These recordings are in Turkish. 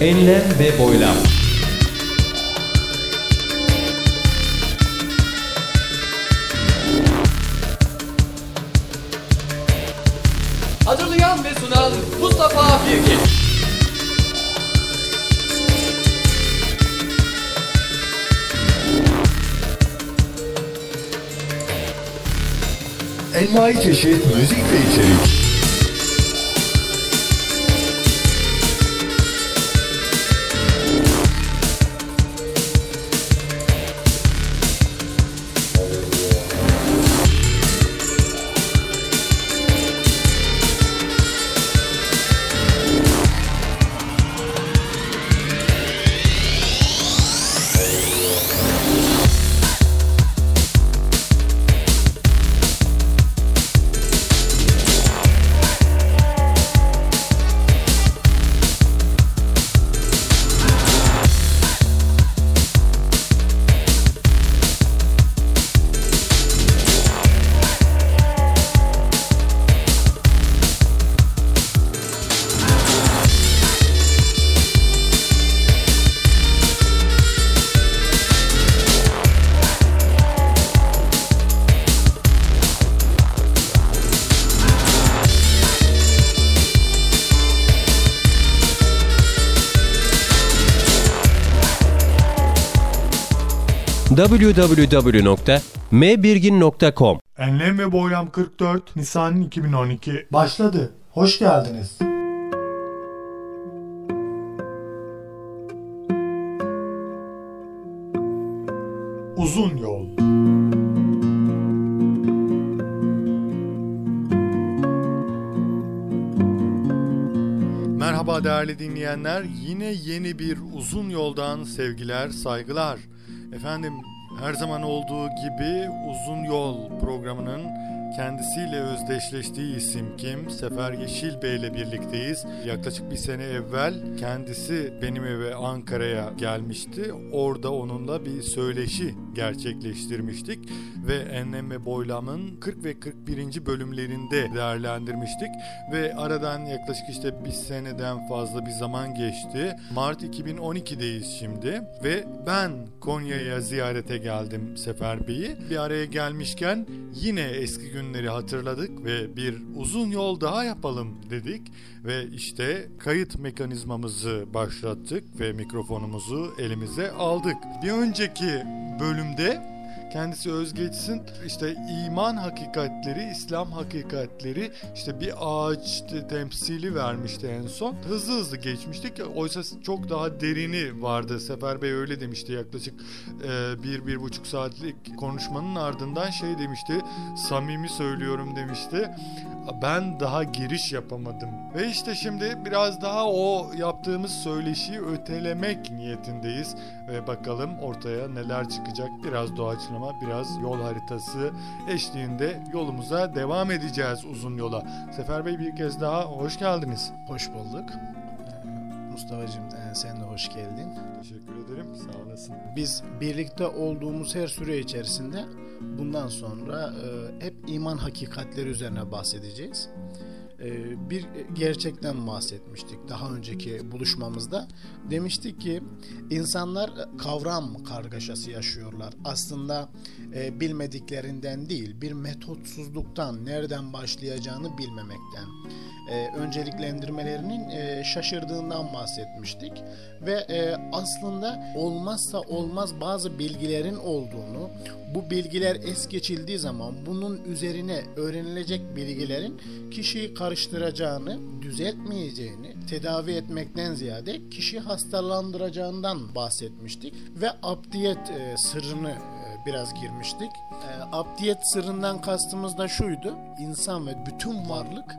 Enlem ve boylam. Hazırlayan ve sunan Mustafa Birgin. Envai çeşit müzik ve içerik. www.mbirgin.com Enlem ve Boylam 44 Nisan 2012 Başladı. Hoş geldiniz. Uzun Yol Merhaba değerli dinleyenler. Yine yeni bir uzun yoldan sevgiler, saygılar. Efendim her zaman olduğu gibi Uzun Yol programının kendisiyle özdeşleştiği isim kim? Sefer Yeşil Bey ile birlikteyiz. Yaklaşık bir sene evvel kendisi benim eve Ankara'ya gelmişti. Orada onunla bir söyleşi gerçekleştirmiştik ve Enlem ve Boylam'ın 40 ve 41. bölümlerinde değerlendirmiştik ve aradan yaklaşık işte bir seneden fazla bir zaman geçti. Mart 2012'deyiz şimdi ve ben Konya'ya ziyarete geldim Sefer Bey'i. Bir araya gelmişken yine eski günleri hatırladık ve bir uzun yol daha yapalım dedik ve işte kayıt mekanizmamızı başlattık ve mikrofonumuzu elimize aldık. Bir önceki bölümde kendisi özgeçsin işte iman hakikatleri, İslam hakikatleri işte bir ağaç temsili vermişti en son. Hızlı hızlı geçmiştik. Oysa çok daha derini vardı. Sefer Bey öyle demişti yaklaşık e, bir, bir buçuk saatlik konuşmanın ardından şey demişti. Samimi söylüyorum demişti. Ben daha giriş yapamadım. Ve işte şimdi biraz daha o yaptığımız söyleşiyi ötelemek niyetindeyiz. Ve bakalım ortaya neler çıkacak. Biraz doğaçlama, biraz yol haritası eşliğinde yolumuza devam edeceğiz uzun yola. Sefer Bey bir kez daha hoş geldiniz. Hoş bulduk. Ee, Mustafa'cığım e, sen de hoş geldin. Teşekkür ederim. Sağ olasın. Biz birlikte olduğumuz her süre içerisinde bundan sonra e, hep iman hakikatleri üzerine bahsedeceğiz. E, bir gerçekten bahsetmiştik daha önceki buluşmamızda. Demiştik ki insanlar kavram kargaşası yaşıyorlar. Aslında e, bilmediklerinden değil bir metotsuzluktan nereden başlayacağını bilmemekten e, önceliklendirmelerinin e, şaşırdığından bahsetmiştik ve e, aslında olmazsa olmaz bazı bilgilerin olduğunu bu bilgiler es geçildiği zaman bunun üzerine öğrenilecek bilgilerin kişiyi karıştıracağını, düzeltmeyeceğini, tedavi etmekten ziyade kişi hastalandıracağından bahsetmiştik ve abdiyet e, sırrını e, biraz girmiştik. E, abdiyet sırrından kastımız da şuydu. İnsan ve bütün varlık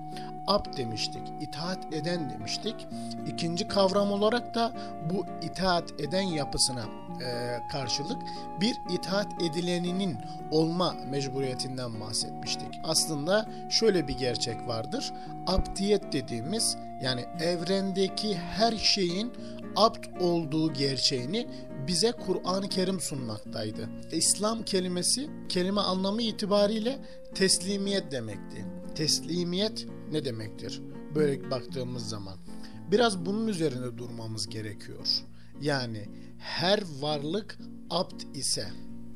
ab demiştik, itaat eden demiştik. İkinci kavram olarak da bu itaat eden yapısına e, karşılık bir itaat edileninin olma mecburiyetinden bahsetmiştik. Aslında şöyle bir gerçek vardır. Abdiyet dediğimiz yani evrendeki her şeyin abd olduğu gerçeğini bize Kur'an-ı Kerim sunmaktaydı. İslam kelimesi kelime anlamı itibariyle teslimiyet demekti. Teslimiyet ne demektir? Böyle baktığımız zaman Biraz bunun üzerine durmamız gerekiyor. Yani her varlık abd ise,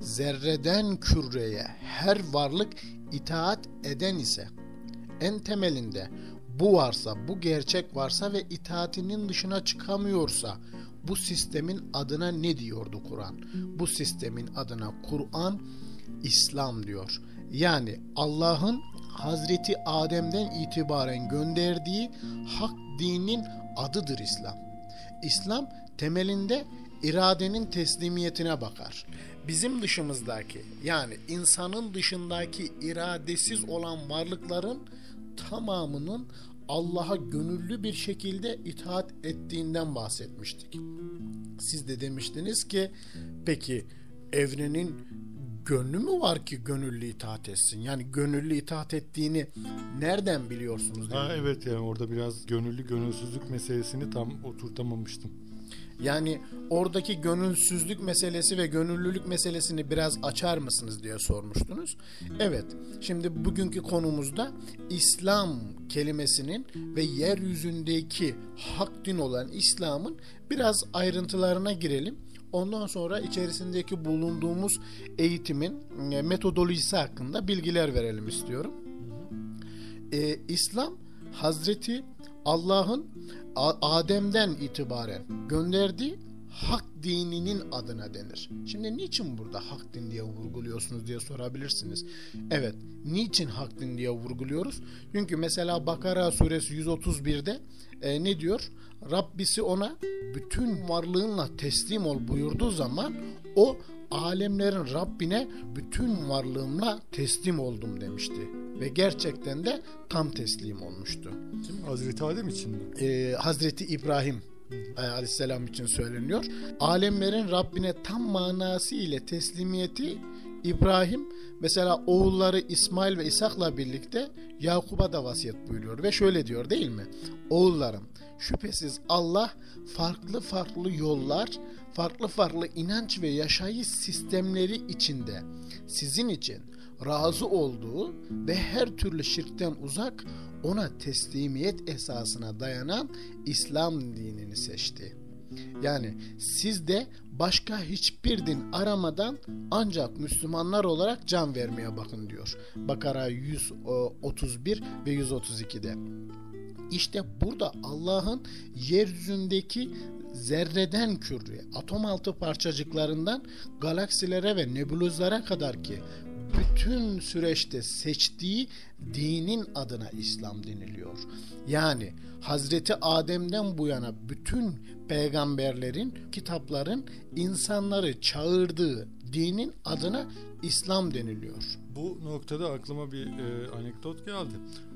zerreden küreye her varlık itaat eden ise, en temelinde bu varsa, bu gerçek varsa ve itaatinin dışına çıkamıyorsa bu sistemin adına ne diyordu Kur'an? Bu sistemin adına Kur'an İslam diyor. Yani Allah'ın Hazreti Adem'den itibaren gönderdiği hak dinin adıdır İslam. İslam temelinde iradenin teslimiyetine bakar. Bizim dışımızdaki yani insanın dışındaki iradesiz olan varlıkların tamamının Allah'a gönüllü bir şekilde itaat ettiğinden bahsetmiştik. Siz de demiştiniz ki peki evrenin gönlü mü var ki gönüllü itaat etsin? Yani gönüllü itaat ettiğini nereden biliyorsunuz? Ha, evet yani orada biraz gönüllü gönülsüzlük meselesini tam oturtamamıştım. Yani oradaki gönülsüzlük meselesi ve gönüllülük meselesini biraz açar mısınız diye sormuştunuz. Evet. Şimdi bugünkü konumuzda İslam kelimesinin ve yeryüzündeki hak din olan İslam'ın biraz ayrıntılarına girelim. Ondan sonra içerisindeki bulunduğumuz eğitimin e, metodolojisi hakkında bilgiler verelim istiyorum. Ee, İslam Hazreti Allah'ın Adem'den itibaren gönderdiği hak dininin adına denir. Şimdi niçin burada hak din diye vurguluyorsunuz diye sorabilirsiniz. Evet, niçin hak din diye vurguluyoruz? Çünkü mesela Bakara suresi 131'de e, ne diyor? Rabbisi ona bütün varlığınla teslim ol buyurduğu zaman o alemlerin Rabbine bütün varlığımla teslim oldum demişti. Ve gerçekten de tam teslim olmuştu. Kim? Hazreti Adem için mi? Ee, Hazreti İbrahim e, aleyhisselam için söyleniyor. Alemlerin Rabbine tam manası ile teslimiyeti İbrahim mesela oğulları İsmail ve İshak'la birlikte Yakub'a da vasiyet buyuruyor ve şöyle diyor değil mi? Oğullarım şüphesiz Allah farklı farklı yollar, farklı farklı inanç ve yaşayış sistemleri içinde sizin için razı olduğu ve her türlü şirkten uzak ona teslimiyet esasına dayanan İslam dinini seçti. Yani siz de başka hiçbir din aramadan ancak Müslümanlar olarak can vermeye bakın diyor. Bakara 131 ve 132'de. İşte burada Allah'ın yeryüzündeki zerreden küreye, atom altı parçacıklarından galaksilere ve nebulozlara kadar ki bütün süreçte seçtiği dinin adına İslam deniliyor. Yani Hazreti Adem'den bu yana bütün peygamberlerin, kitapların insanları çağırdığı dinin adına İslam deniliyor. Bu noktada aklıma bir e, anekdot geldi.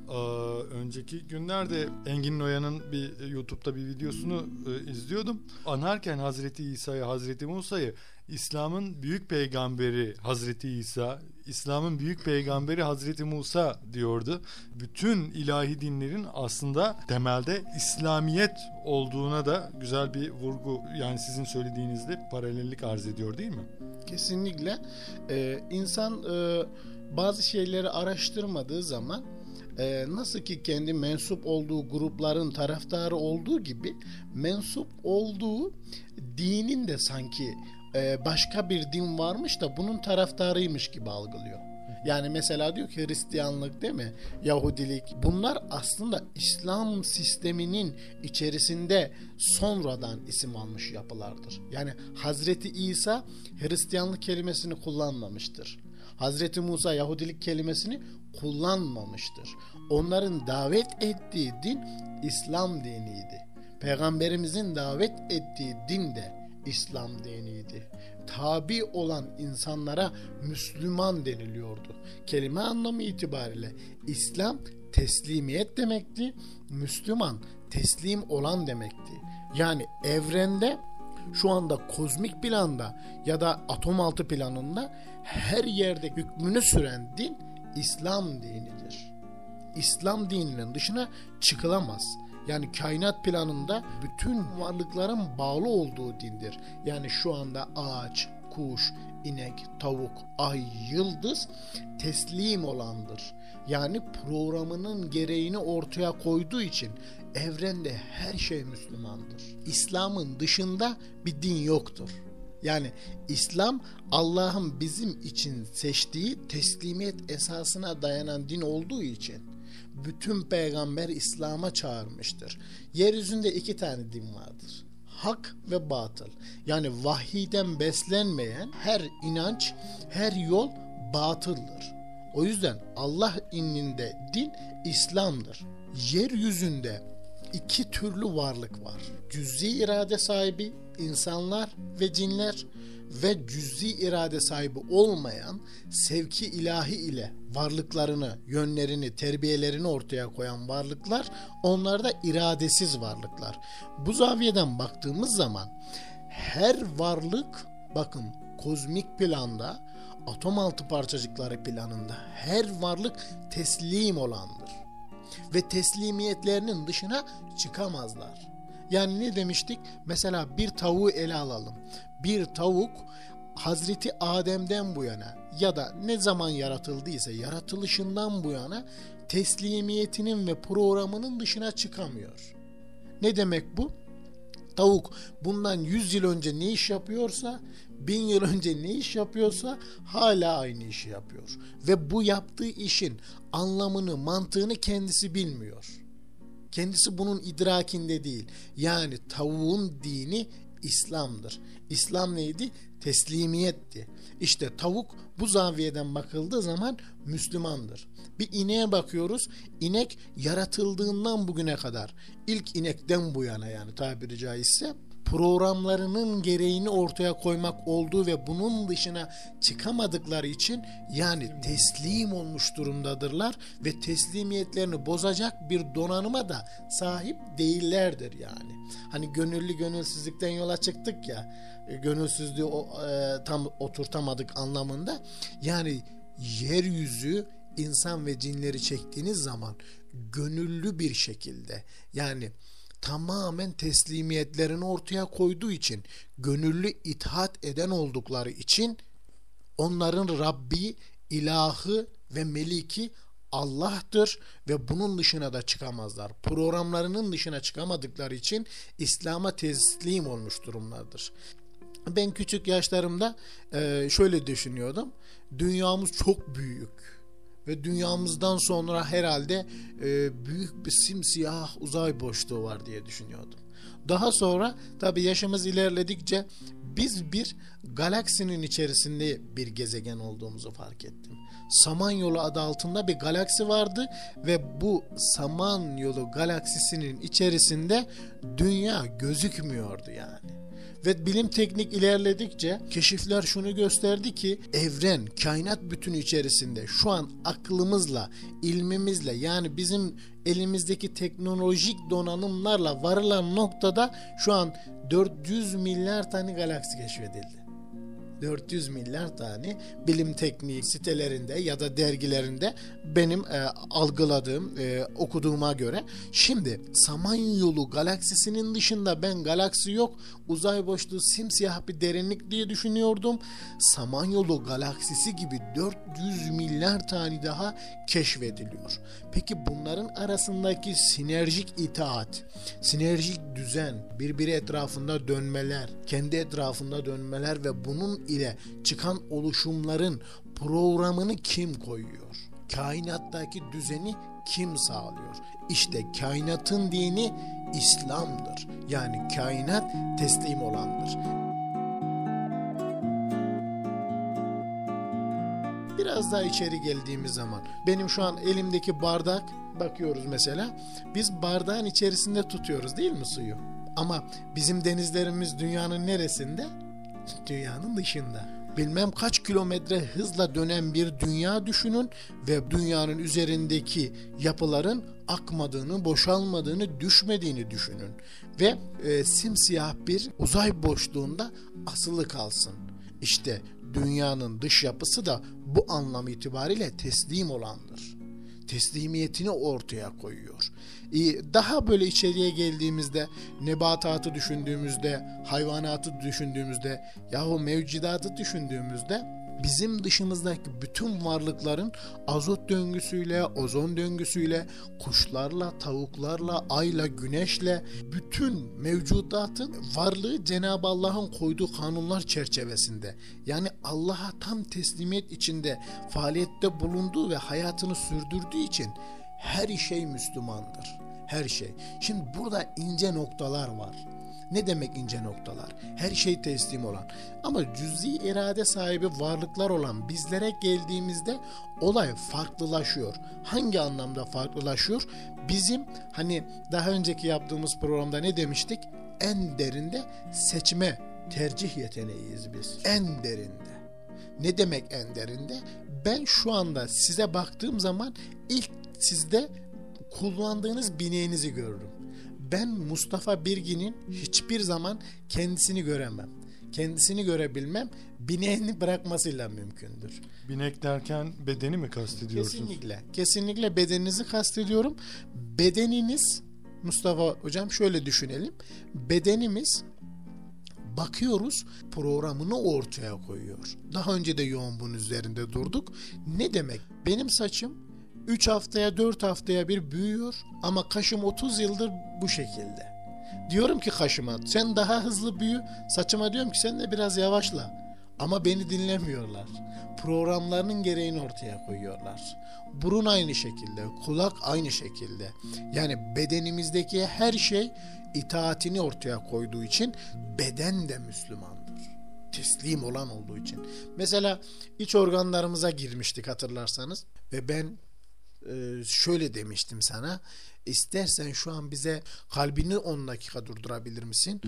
Aa, önceki günlerde Engin Noyan'ın bir YouTube'da bir videosunu e, izliyordum. Anarken Hazreti İsa'yı, Hazreti Musa'yı İslam'ın büyük peygamberi Hazreti İsa, İslam'ın büyük peygamberi Hazreti Musa diyordu. Bütün ilahi dinlerin aslında temelde İslamiyet olduğuna da güzel bir vurgu yani sizin söylediğinizde paralellik arz ediyor değil mi? Kesinlikle. Ee, insan e, bazı şeyleri araştırmadığı zaman e, nasıl ki kendi mensup olduğu grupların taraftarı olduğu gibi mensup olduğu dinin de sanki e, başka bir din varmış da bunun taraftarıymış gibi algılıyor. Yani mesela diyor ki Hristiyanlık değil mi? Yahudilik. Bunlar aslında İslam sisteminin içerisinde sonradan isim almış yapılardır. Yani Hazreti İsa Hristiyanlık kelimesini kullanmamıştır. Hazreti Musa Yahudilik kelimesini kullanmamıştır. Onların davet ettiği din İslam diniydi. Peygamberimizin davet ettiği din de İslam diniydi. Tabi olan insanlara Müslüman deniliyordu. Kelime anlamı itibariyle İslam teslimiyet demekti. Müslüman teslim olan demekti. Yani evrende şu anda kozmik planda ya da atom altı planında her yerde hükmünü süren din İslam dinidir. İslam dininin dışına çıkılamaz. Yani kainat planında bütün varlıkların bağlı olduğu dindir. Yani şu anda ağaç, kuş, inek, tavuk, ay, yıldız teslim olandır. Yani programının gereğini ortaya koyduğu için evrende her şey Müslümandır. İslam'ın dışında bir din yoktur. Yani İslam Allah'ın bizim için seçtiği teslimiyet esasına dayanan din olduğu için bütün peygamber İslam'a çağırmıştır. Yeryüzünde iki tane din vardır. Hak ve batıl. Yani vahiden beslenmeyen her inanç, her yol batıldır. O yüzden Allah indinde din İslam'dır. Yeryüzünde iki türlü varlık var. Cüzi irade sahibi insanlar ve cinler ve cüzi irade sahibi olmayan sevki ilahi ile varlıklarını, yönlerini, terbiyelerini ortaya koyan varlıklar onlar da iradesiz varlıklar. Bu zaviyeden baktığımız zaman her varlık bakın kozmik planda atom altı parçacıkları planında her varlık teslim olandır ve teslimiyetlerinin dışına çıkamazlar. Yani ne demiştik? Mesela bir tavuğu ele alalım. Bir tavuk Hazreti Adem'den bu yana ya da ne zaman yaratıldıysa yaratılışından bu yana teslimiyetinin ve programının dışına çıkamıyor. Ne demek bu? Tavuk bundan 100 yıl önce ne iş yapıyorsa, bin yıl önce ne iş yapıyorsa hala aynı işi yapıyor. Ve bu yaptığı işin anlamını, mantığını kendisi bilmiyor. Kendisi bunun idrakinde değil. Yani tavuğun dini İslam'dır. İslam neydi? Teslimiyetti. İşte tavuk bu zaviyeden bakıldığı zaman Müslümandır. Bir ineğe bakıyoruz. İnek yaratıldığından bugüne kadar ilk inekten bu yana yani tabiri caizse programlarının gereğini ortaya koymak olduğu ve bunun dışına çıkamadıkları için yani teslim olmuş durumdadırlar ve teslimiyetlerini bozacak bir donanıma da sahip değillerdir yani. Hani gönüllü gönülsüzlükten yola çıktık ya e, gönülsüzlüğü e, tam oturtamadık anlamında yani yeryüzü insan ve cinleri çektiğiniz zaman gönüllü bir şekilde yani tamamen teslimiyetlerini ortaya koyduğu için gönüllü itaat eden oldukları için onların Rabbi, ilahı ve meliki Allah'tır ve bunun dışına da çıkamazlar. Programlarının dışına çıkamadıkları için İslam'a teslim olmuş durumlardır. Ben küçük yaşlarımda şöyle düşünüyordum. Dünyamız çok büyük ve dünyamızdan sonra herhalde e, büyük bir simsiyah uzay boşluğu var diye düşünüyordum. Daha sonra tabi yaşımız ilerledikçe biz bir galaksinin içerisinde bir gezegen olduğumuzu fark ettim. Samanyolu adı altında bir galaksi vardı ve bu Samanyolu galaksisinin içerisinde dünya gözükmüyordu yani. Ve bilim teknik ilerledikçe keşifler şunu gösterdi ki evren, kainat bütünü içerisinde şu an aklımızla, ilmimizle yani bizim elimizdeki teknolojik donanımlarla varılan noktada şu an 400 milyar tane galaksi keşfedildi. 400 milyar tane bilim tekniği sitelerinde ya da dergilerinde benim e, algıladığım, e, okuduğuma göre şimdi Samanyolu galaksisinin dışında ben galaksi yok, uzay boşluğu simsiyah bir derinlik diye düşünüyordum. Samanyolu galaksisi gibi 400 milyar tane daha keşfediliyor. Peki bunların arasındaki sinerjik itaat, sinerjik düzen, birbiri etrafında dönmeler, kendi etrafında dönmeler ve bunun ile çıkan oluşumların programını kim koyuyor? Kainattaki düzeni kim sağlıyor? İşte kainatın dini İslam'dır. Yani kainat teslim olandır. Biraz daha içeri geldiğimiz zaman benim şu an elimdeki bardak bakıyoruz mesela biz bardağın içerisinde tutuyoruz değil mi suyu? Ama bizim denizlerimiz dünyanın neresinde? Dünyanın dışında. Bilmem kaç kilometre hızla dönen bir dünya düşünün ve dünyanın üzerindeki yapıların akmadığını, boşalmadığını, düşmediğini düşünün. Ve e, simsiyah bir uzay boşluğunda asılı kalsın. İşte dünyanın dış yapısı da bu anlam itibariyle teslim olandır. Teslimiyetini ortaya koyuyor. Daha böyle içeriye geldiğimizde nebatatı düşündüğümüzde, hayvanatı düşündüğümüzde, yahu mevcudatı düşündüğümüzde bizim dışımızdaki bütün varlıkların azot döngüsüyle, ozon döngüsüyle, kuşlarla, tavuklarla, ayla, güneşle bütün mevcudatın varlığı Cenab-ı Allah'ın koyduğu kanunlar çerçevesinde. Yani Allah'a tam teslimiyet içinde faaliyette bulunduğu ve hayatını sürdürdüğü için her şey Müslümandır. Her şey. Şimdi burada ince noktalar var. Ne demek ince noktalar? Her şey teslim olan. Ama cüzi irade sahibi varlıklar olan bizlere geldiğimizde olay farklılaşıyor. Hangi anlamda farklılaşıyor? Bizim hani daha önceki yaptığımız programda ne demiştik? En derinde seçme, tercih yeteneğiyiz biz. En derinde. Ne demek en derinde? Ben şu anda size baktığım zaman ilk sizde kullandığınız bineğinizi görürüm. Ben Mustafa Birgin'in hiçbir zaman kendisini göremem. Kendisini görebilmem bineğini bırakmasıyla mümkündür. Binek derken bedeni mi kastediyorsunuz? Kesinlikle. Kesinlikle bedeninizi kastediyorum. Bedeniniz Mustafa hocam şöyle düşünelim. Bedenimiz bakıyoruz programını ortaya koyuyor. Daha önce de yoğun bunun üzerinde durduk. Ne demek? Benim saçım 3 haftaya 4 haftaya bir büyüyor ama kaşım 30 yıldır bu şekilde. Diyorum ki kaşıma sen daha hızlı büyü. Saçıma diyorum ki sen de biraz yavaşla. Ama beni dinlemiyorlar. Programlarının gereğini ortaya koyuyorlar. Burun aynı şekilde, kulak aynı şekilde. Yani bedenimizdeki her şey itaatini ortaya koyduğu için beden de Müslümandır. Teslim olan olduğu için. Mesela iç organlarımıza girmiştik hatırlarsanız ve ben e, şöyle demiştim sana. İstersen şu an bize kalbini 10 dakika durdurabilir misin?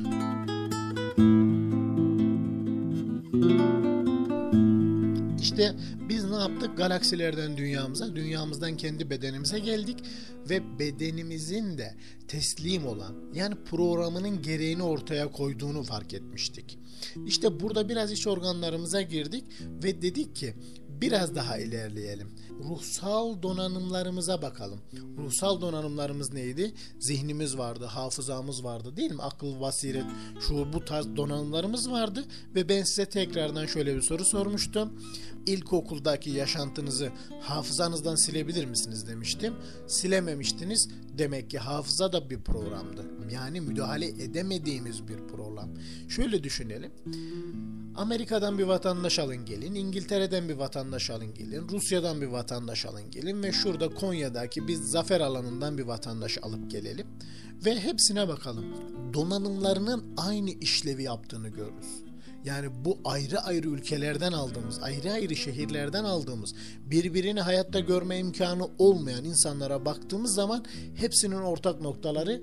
İşte biz ne yaptık? Galaksilerden dünyamıza, dünyamızdan kendi bedenimize geldik ve bedenimizin de teslim olan yani programının gereğini ortaya koyduğunu fark etmiştik. İşte burada biraz iç organlarımıza girdik ve dedik ki biraz daha ilerleyelim. Ruhsal donanımlarımıza bakalım. Ruhsal donanımlarımız neydi? Zihnimiz vardı, hafızamız vardı değil mi? Akıl, basiret, şu bu tarz donanımlarımız vardı ve ben size tekrardan şöyle bir soru sormuştum. İlkokuldaki yaşantınızı hafızanızdan silebilir misiniz demiştim. Silememiştiniz. Demek ki hafıza da bir programdı. Yani müdahale edemediğimiz bir program. Şöyle düşünelim. Amerika'dan bir vatandaş alın gelin, İngiltere'den bir vatandaş alın gelin, Rusya'dan bir vatandaş alın gelin ve şurada Konya'daki bir zafer alanından bir vatandaş alıp gelelim ve hepsine bakalım. Donanımlarının aynı işlevi yaptığını görürüz. Yani bu ayrı ayrı ülkelerden aldığımız, ayrı ayrı şehirlerden aldığımız, birbirini hayatta görme imkanı olmayan insanlara baktığımız zaman hepsinin ortak noktaları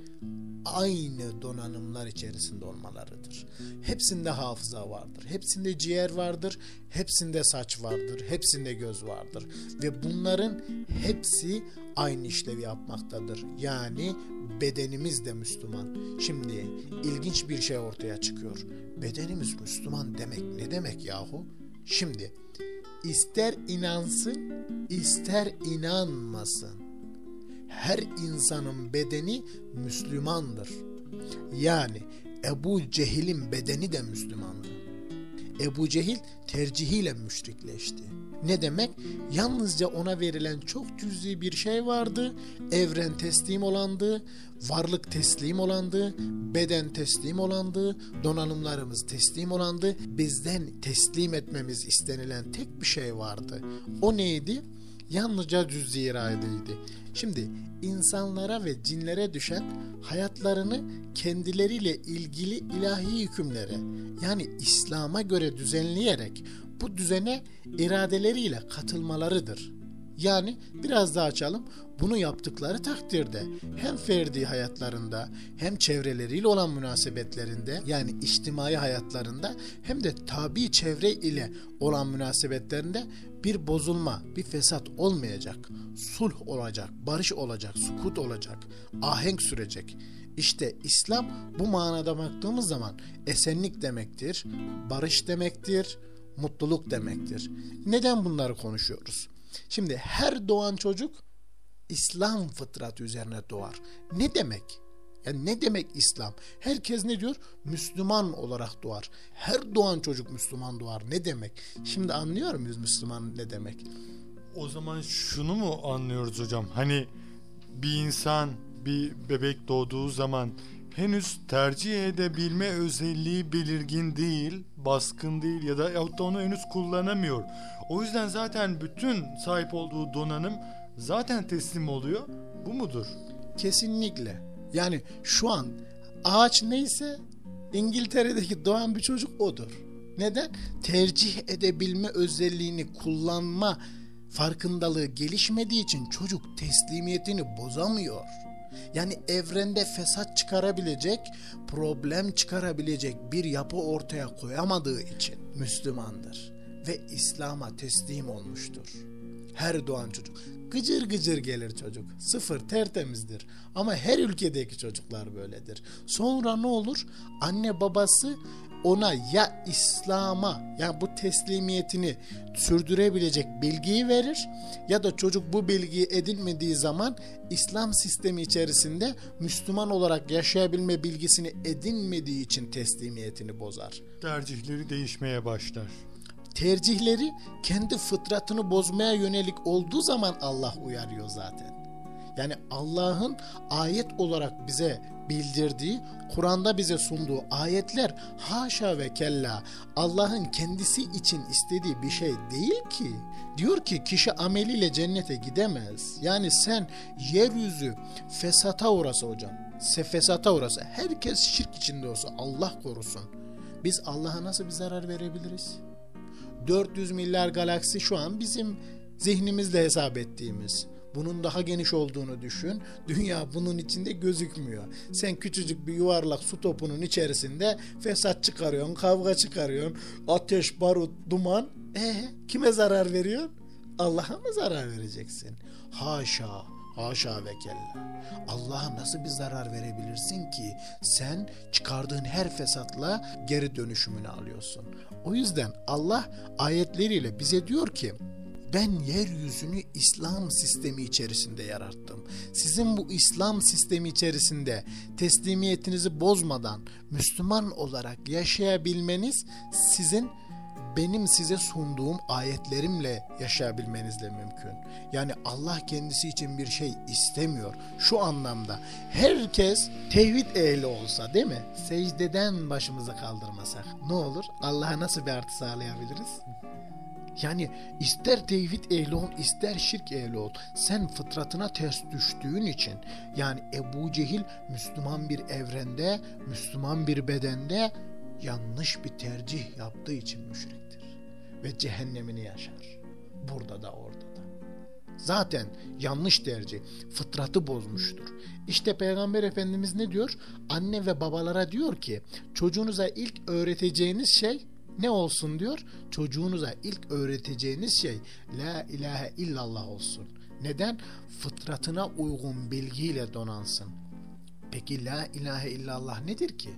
aynı donanımlar içerisinde olmalarıdır. Hepsinde hafıza vardır. Hepsinde ciğer vardır. Hepsinde saç vardır. Hepsinde göz vardır. Ve bunların hepsi aynı işlevi yapmaktadır. Yani bedenimiz de Müslüman. Şimdi ilginç bir şey ortaya çıkıyor. Bedenimiz Müslüman demek ne demek yahu? Şimdi ister inansın ister inanmasın her insanın bedeni Müslümandır. Yani Ebu Cehil'in bedeni de Müslümandı. Ebu Cehil tercihiyle müşrikleşti. Ne demek? Yalnızca ona verilen çok cüzi bir şey vardı. Evren teslim olandı, varlık teslim olandı, beden teslim olandı, donanımlarımız teslim olandı. Bizden teslim etmemiz istenilen tek bir şey vardı. O neydi? Yalnızca cüz-i iradeydi. Şimdi insanlara ve cinlere düşen hayatlarını kendileriyle ilgili ilahi hükümlere yani İslam'a göre düzenleyerek bu düzene iradeleriyle katılmalarıdır. Yani biraz daha açalım. Bunu yaptıkları takdirde hem ferdi hayatlarında hem çevreleriyle olan münasebetlerinde yani içtimai hayatlarında hem de tabi çevre ile olan münasebetlerinde bir bozulma, bir fesat olmayacak. Sulh olacak, barış olacak, sukut olacak, ahenk sürecek. İşte İslam bu manada baktığımız zaman esenlik demektir, barış demektir, mutluluk demektir. Neden bunları konuşuyoruz? Şimdi her doğan çocuk İslam fıtratı üzerine doğar. Ne demek? Yani ne demek İslam? Herkes ne diyor? Müslüman olarak doğar. Her doğan çocuk Müslüman doğar. Ne demek? Şimdi anlıyor muyuz Müslüman ne demek? O zaman şunu mu anlıyoruz hocam? Hani bir insan bir bebek doğduğu zaman henüz tercih edebilme özelliği belirgin değil, baskın değil ya da yahut da onu henüz kullanamıyor. O yüzden zaten bütün sahip olduğu donanım zaten teslim oluyor. Bu mudur? Kesinlikle. Yani şu an ağaç neyse İngiltere'deki doğan bir çocuk odur. Neden? Tercih edebilme özelliğini kullanma farkındalığı gelişmediği için çocuk teslimiyetini bozamıyor. Yani evrende fesat çıkarabilecek, problem çıkarabilecek bir yapı ortaya koyamadığı için Müslümandır ve İslam'a teslim olmuştur. Her doğan çocuk gıcır gıcır gelir çocuk. Sıfır tertemizdir. Ama her ülkedeki çocuklar böyledir. Sonra ne olur? Anne babası ona ya İslam'a yani bu teslimiyetini sürdürebilecek bilgiyi verir ya da çocuk bu bilgiyi edinmediği zaman İslam sistemi içerisinde Müslüman olarak yaşayabilme bilgisini edinmediği için teslimiyetini bozar. Tercihleri değişmeye başlar. Tercihleri kendi fıtratını bozmaya yönelik olduğu zaman Allah uyarıyor zaten. Yani Allah'ın ayet olarak bize bildirdiği, Kur'an'da bize sunduğu ayetler haşa ve kella Allah'ın kendisi için istediği bir şey değil ki. Diyor ki kişi ameliyle cennete gidemez. Yani sen yeryüzü fesata uğrasa hocam. Se fesata uğrasa herkes şirk içinde olsa Allah korusun. Biz Allah'a nasıl bir zarar verebiliriz? 400 milyar galaksi şu an bizim zihnimizle hesap ettiğimiz. Bunun daha geniş olduğunu düşün. Dünya bunun içinde gözükmüyor. Sen küçücük bir yuvarlak su topunun içerisinde fesat çıkarıyorsun, kavga çıkarıyorsun. Ateş, barut, duman. E kime zarar veriyorsun? Allah'a mı zarar vereceksin? Haşa, haşa ve kella. Allah'a nasıl bir zarar verebilirsin ki sen çıkardığın her fesatla geri dönüşümünü alıyorsun. O yüzden Allah ayetleriyle bize diyor ki ben yeryüzünü İslam sistemi içerisinde yarattım. Sizin bu İslam sistemi içerisinde teslimiyetinizi bozmadan Müslüman olarak yaşayabilmeniz sizin benim size sunduğum ayetlerimle yaşayabilmenizle mümkün. Yani Allah kendisi için bir şey istemiyor. Şu anlamda herkes tevhid ehli olsa değil mi? Secdeden başımızı kaldırmasak ne olur? Allah'a nasıl bir artı sağlayabiliriz? Yani ister tevhid ehli ol, ister şirk ehli ol. Sen fıtratına ters düştüğün için yani Ebu Cehil Müslüman bir evrende, Müslüman bir bedende yanlış bir tercih yaptığı için müşriktir. Ve cehennemini yaşar. Burada da orada da. Zaten yanlış tercih, fıtratı bozmuştur. İşte Peygamber Efendimiz ne diyor? Anne ve babalara diyor ki çocuğunuza ilk öğreteceğiniz şey ne olsun diyor? Çocuğunuza ilk öğreteceğiniz şey La ilahe illallah olsun. Neden? Fıtratına uygun bilgiyle donansın. Peki La ilahe illallah nedir ki?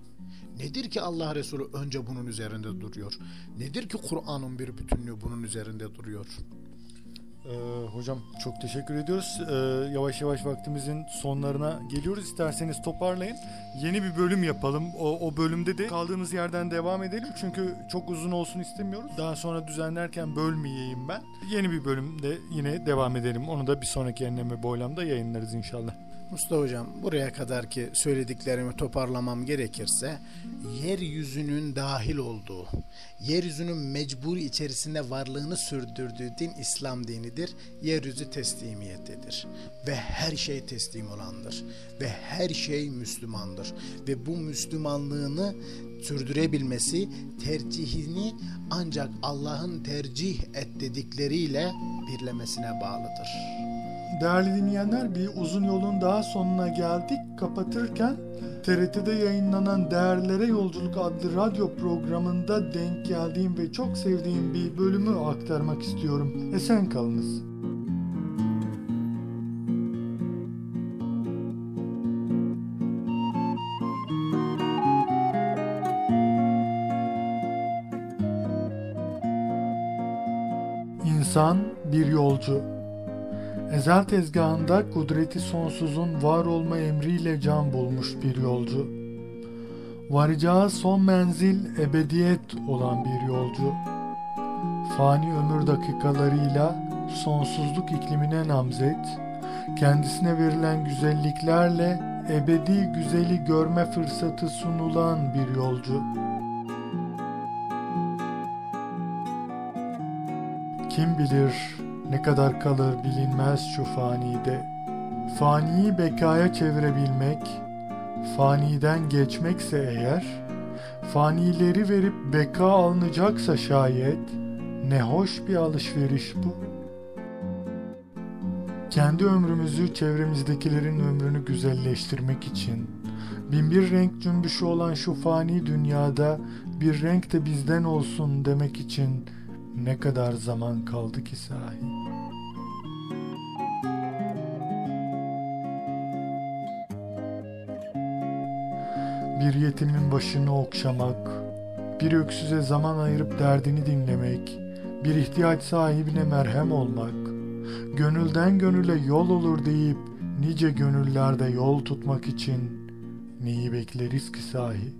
Nedir ki Allah Resulü önce bunun üzerinde duruyor? Nedir ki Kur'an'ın bir bütünlüğü bunun üzerinde duruyor? Ee, hocam çok teşekkür ediyoruz. Ee, yavaş yavaş vaktimizin sonlarına geliyoruz. İsterseniz toparlayın. Yeni bir bölüm yapalım. O, o bölümde de kaldığımız yerden devam edelim. Çünkü çok uzun olsun istemiyoruz. Daha sonra düzenlerken bölmeyeyim ben. Yeni bir bölümde yine devam edelim. Onu da bir sonraki enleme boylamda yayınlarız inşallah. Mustafa Hocam buraya kadar ki söylediklerimi toparlamam gerekirse yeryüzünün dahil olduğu, yeryüzünün mecburi içerisinde varlığını sürdürdüğü din İslam dinidir. Yeryüzü teslimiyettedir ve her şey teslim olandır ve her şey Müslümandır ve bu Müslümanlığını sürdürebilmesi tercihini ancak Allah'ın tercih et dedikleriyle birlemesine bağlıdır. Değerli dinleyenler bir uzun yolun daha sonuna geldik. Kapatırken TRT'de yayınlanan Değerlere Yolculuk adlı radyo programında denk geldiğim ve çok sevdiğim bir bölümü aktarmak istiyorum. Esen kalınız. İnsan bir yolcu Ezel tezgahında kudreti sonsuzun var olma emriyle can bulmuş bir yolcu. Varacağı son menzil ebediyet olan bir yolcu. Fani ömür dakikalarıyla sonsuzluk iklimine namzet, kendisine verilen güzelliklerle ebedi güzeli görme fırsatı sunulan bir yolcu. Kim bilir ne kadar kalır bilinmez şu fanide. Faniyi bekaya çevirebilmek, faniden geçmekse eğer, fanileri verip beka alınacaksa şayet, ne hoş bir alışveriş bu. Kendi ömrümüzü çevremizdekilerin ömrünü güzelleştirmek için, binbir renk cümbüşü olan şu fani dünyada bir renk de bizden olsun demek için ne kadar zaman kaldı ki sahi? Bir yetimin başını okşamak, bir öksüze zaman ayırıp derdini dinlemek, bir ihtiyaç sahibine merhem olmak, gönülden gönüle yol olur deyip nice gönüllerde yol tutmak için neyi bekleriz ki sahi?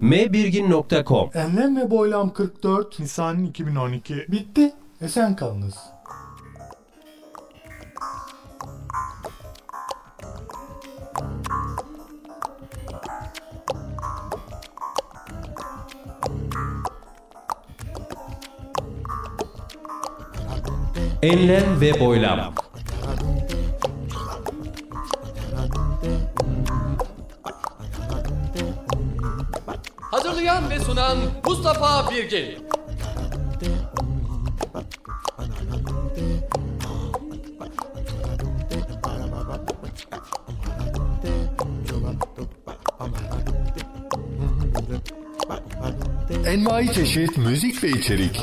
www.mbirgin.com Enlem ve Boylam 44 Nisan 2012 bitti. Esen kalınız. Enlem ve Boylam Hazırlayan ve sunan Mustafa Birgin. Envai çeşit müzik ve içerik.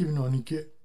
Nisan 2012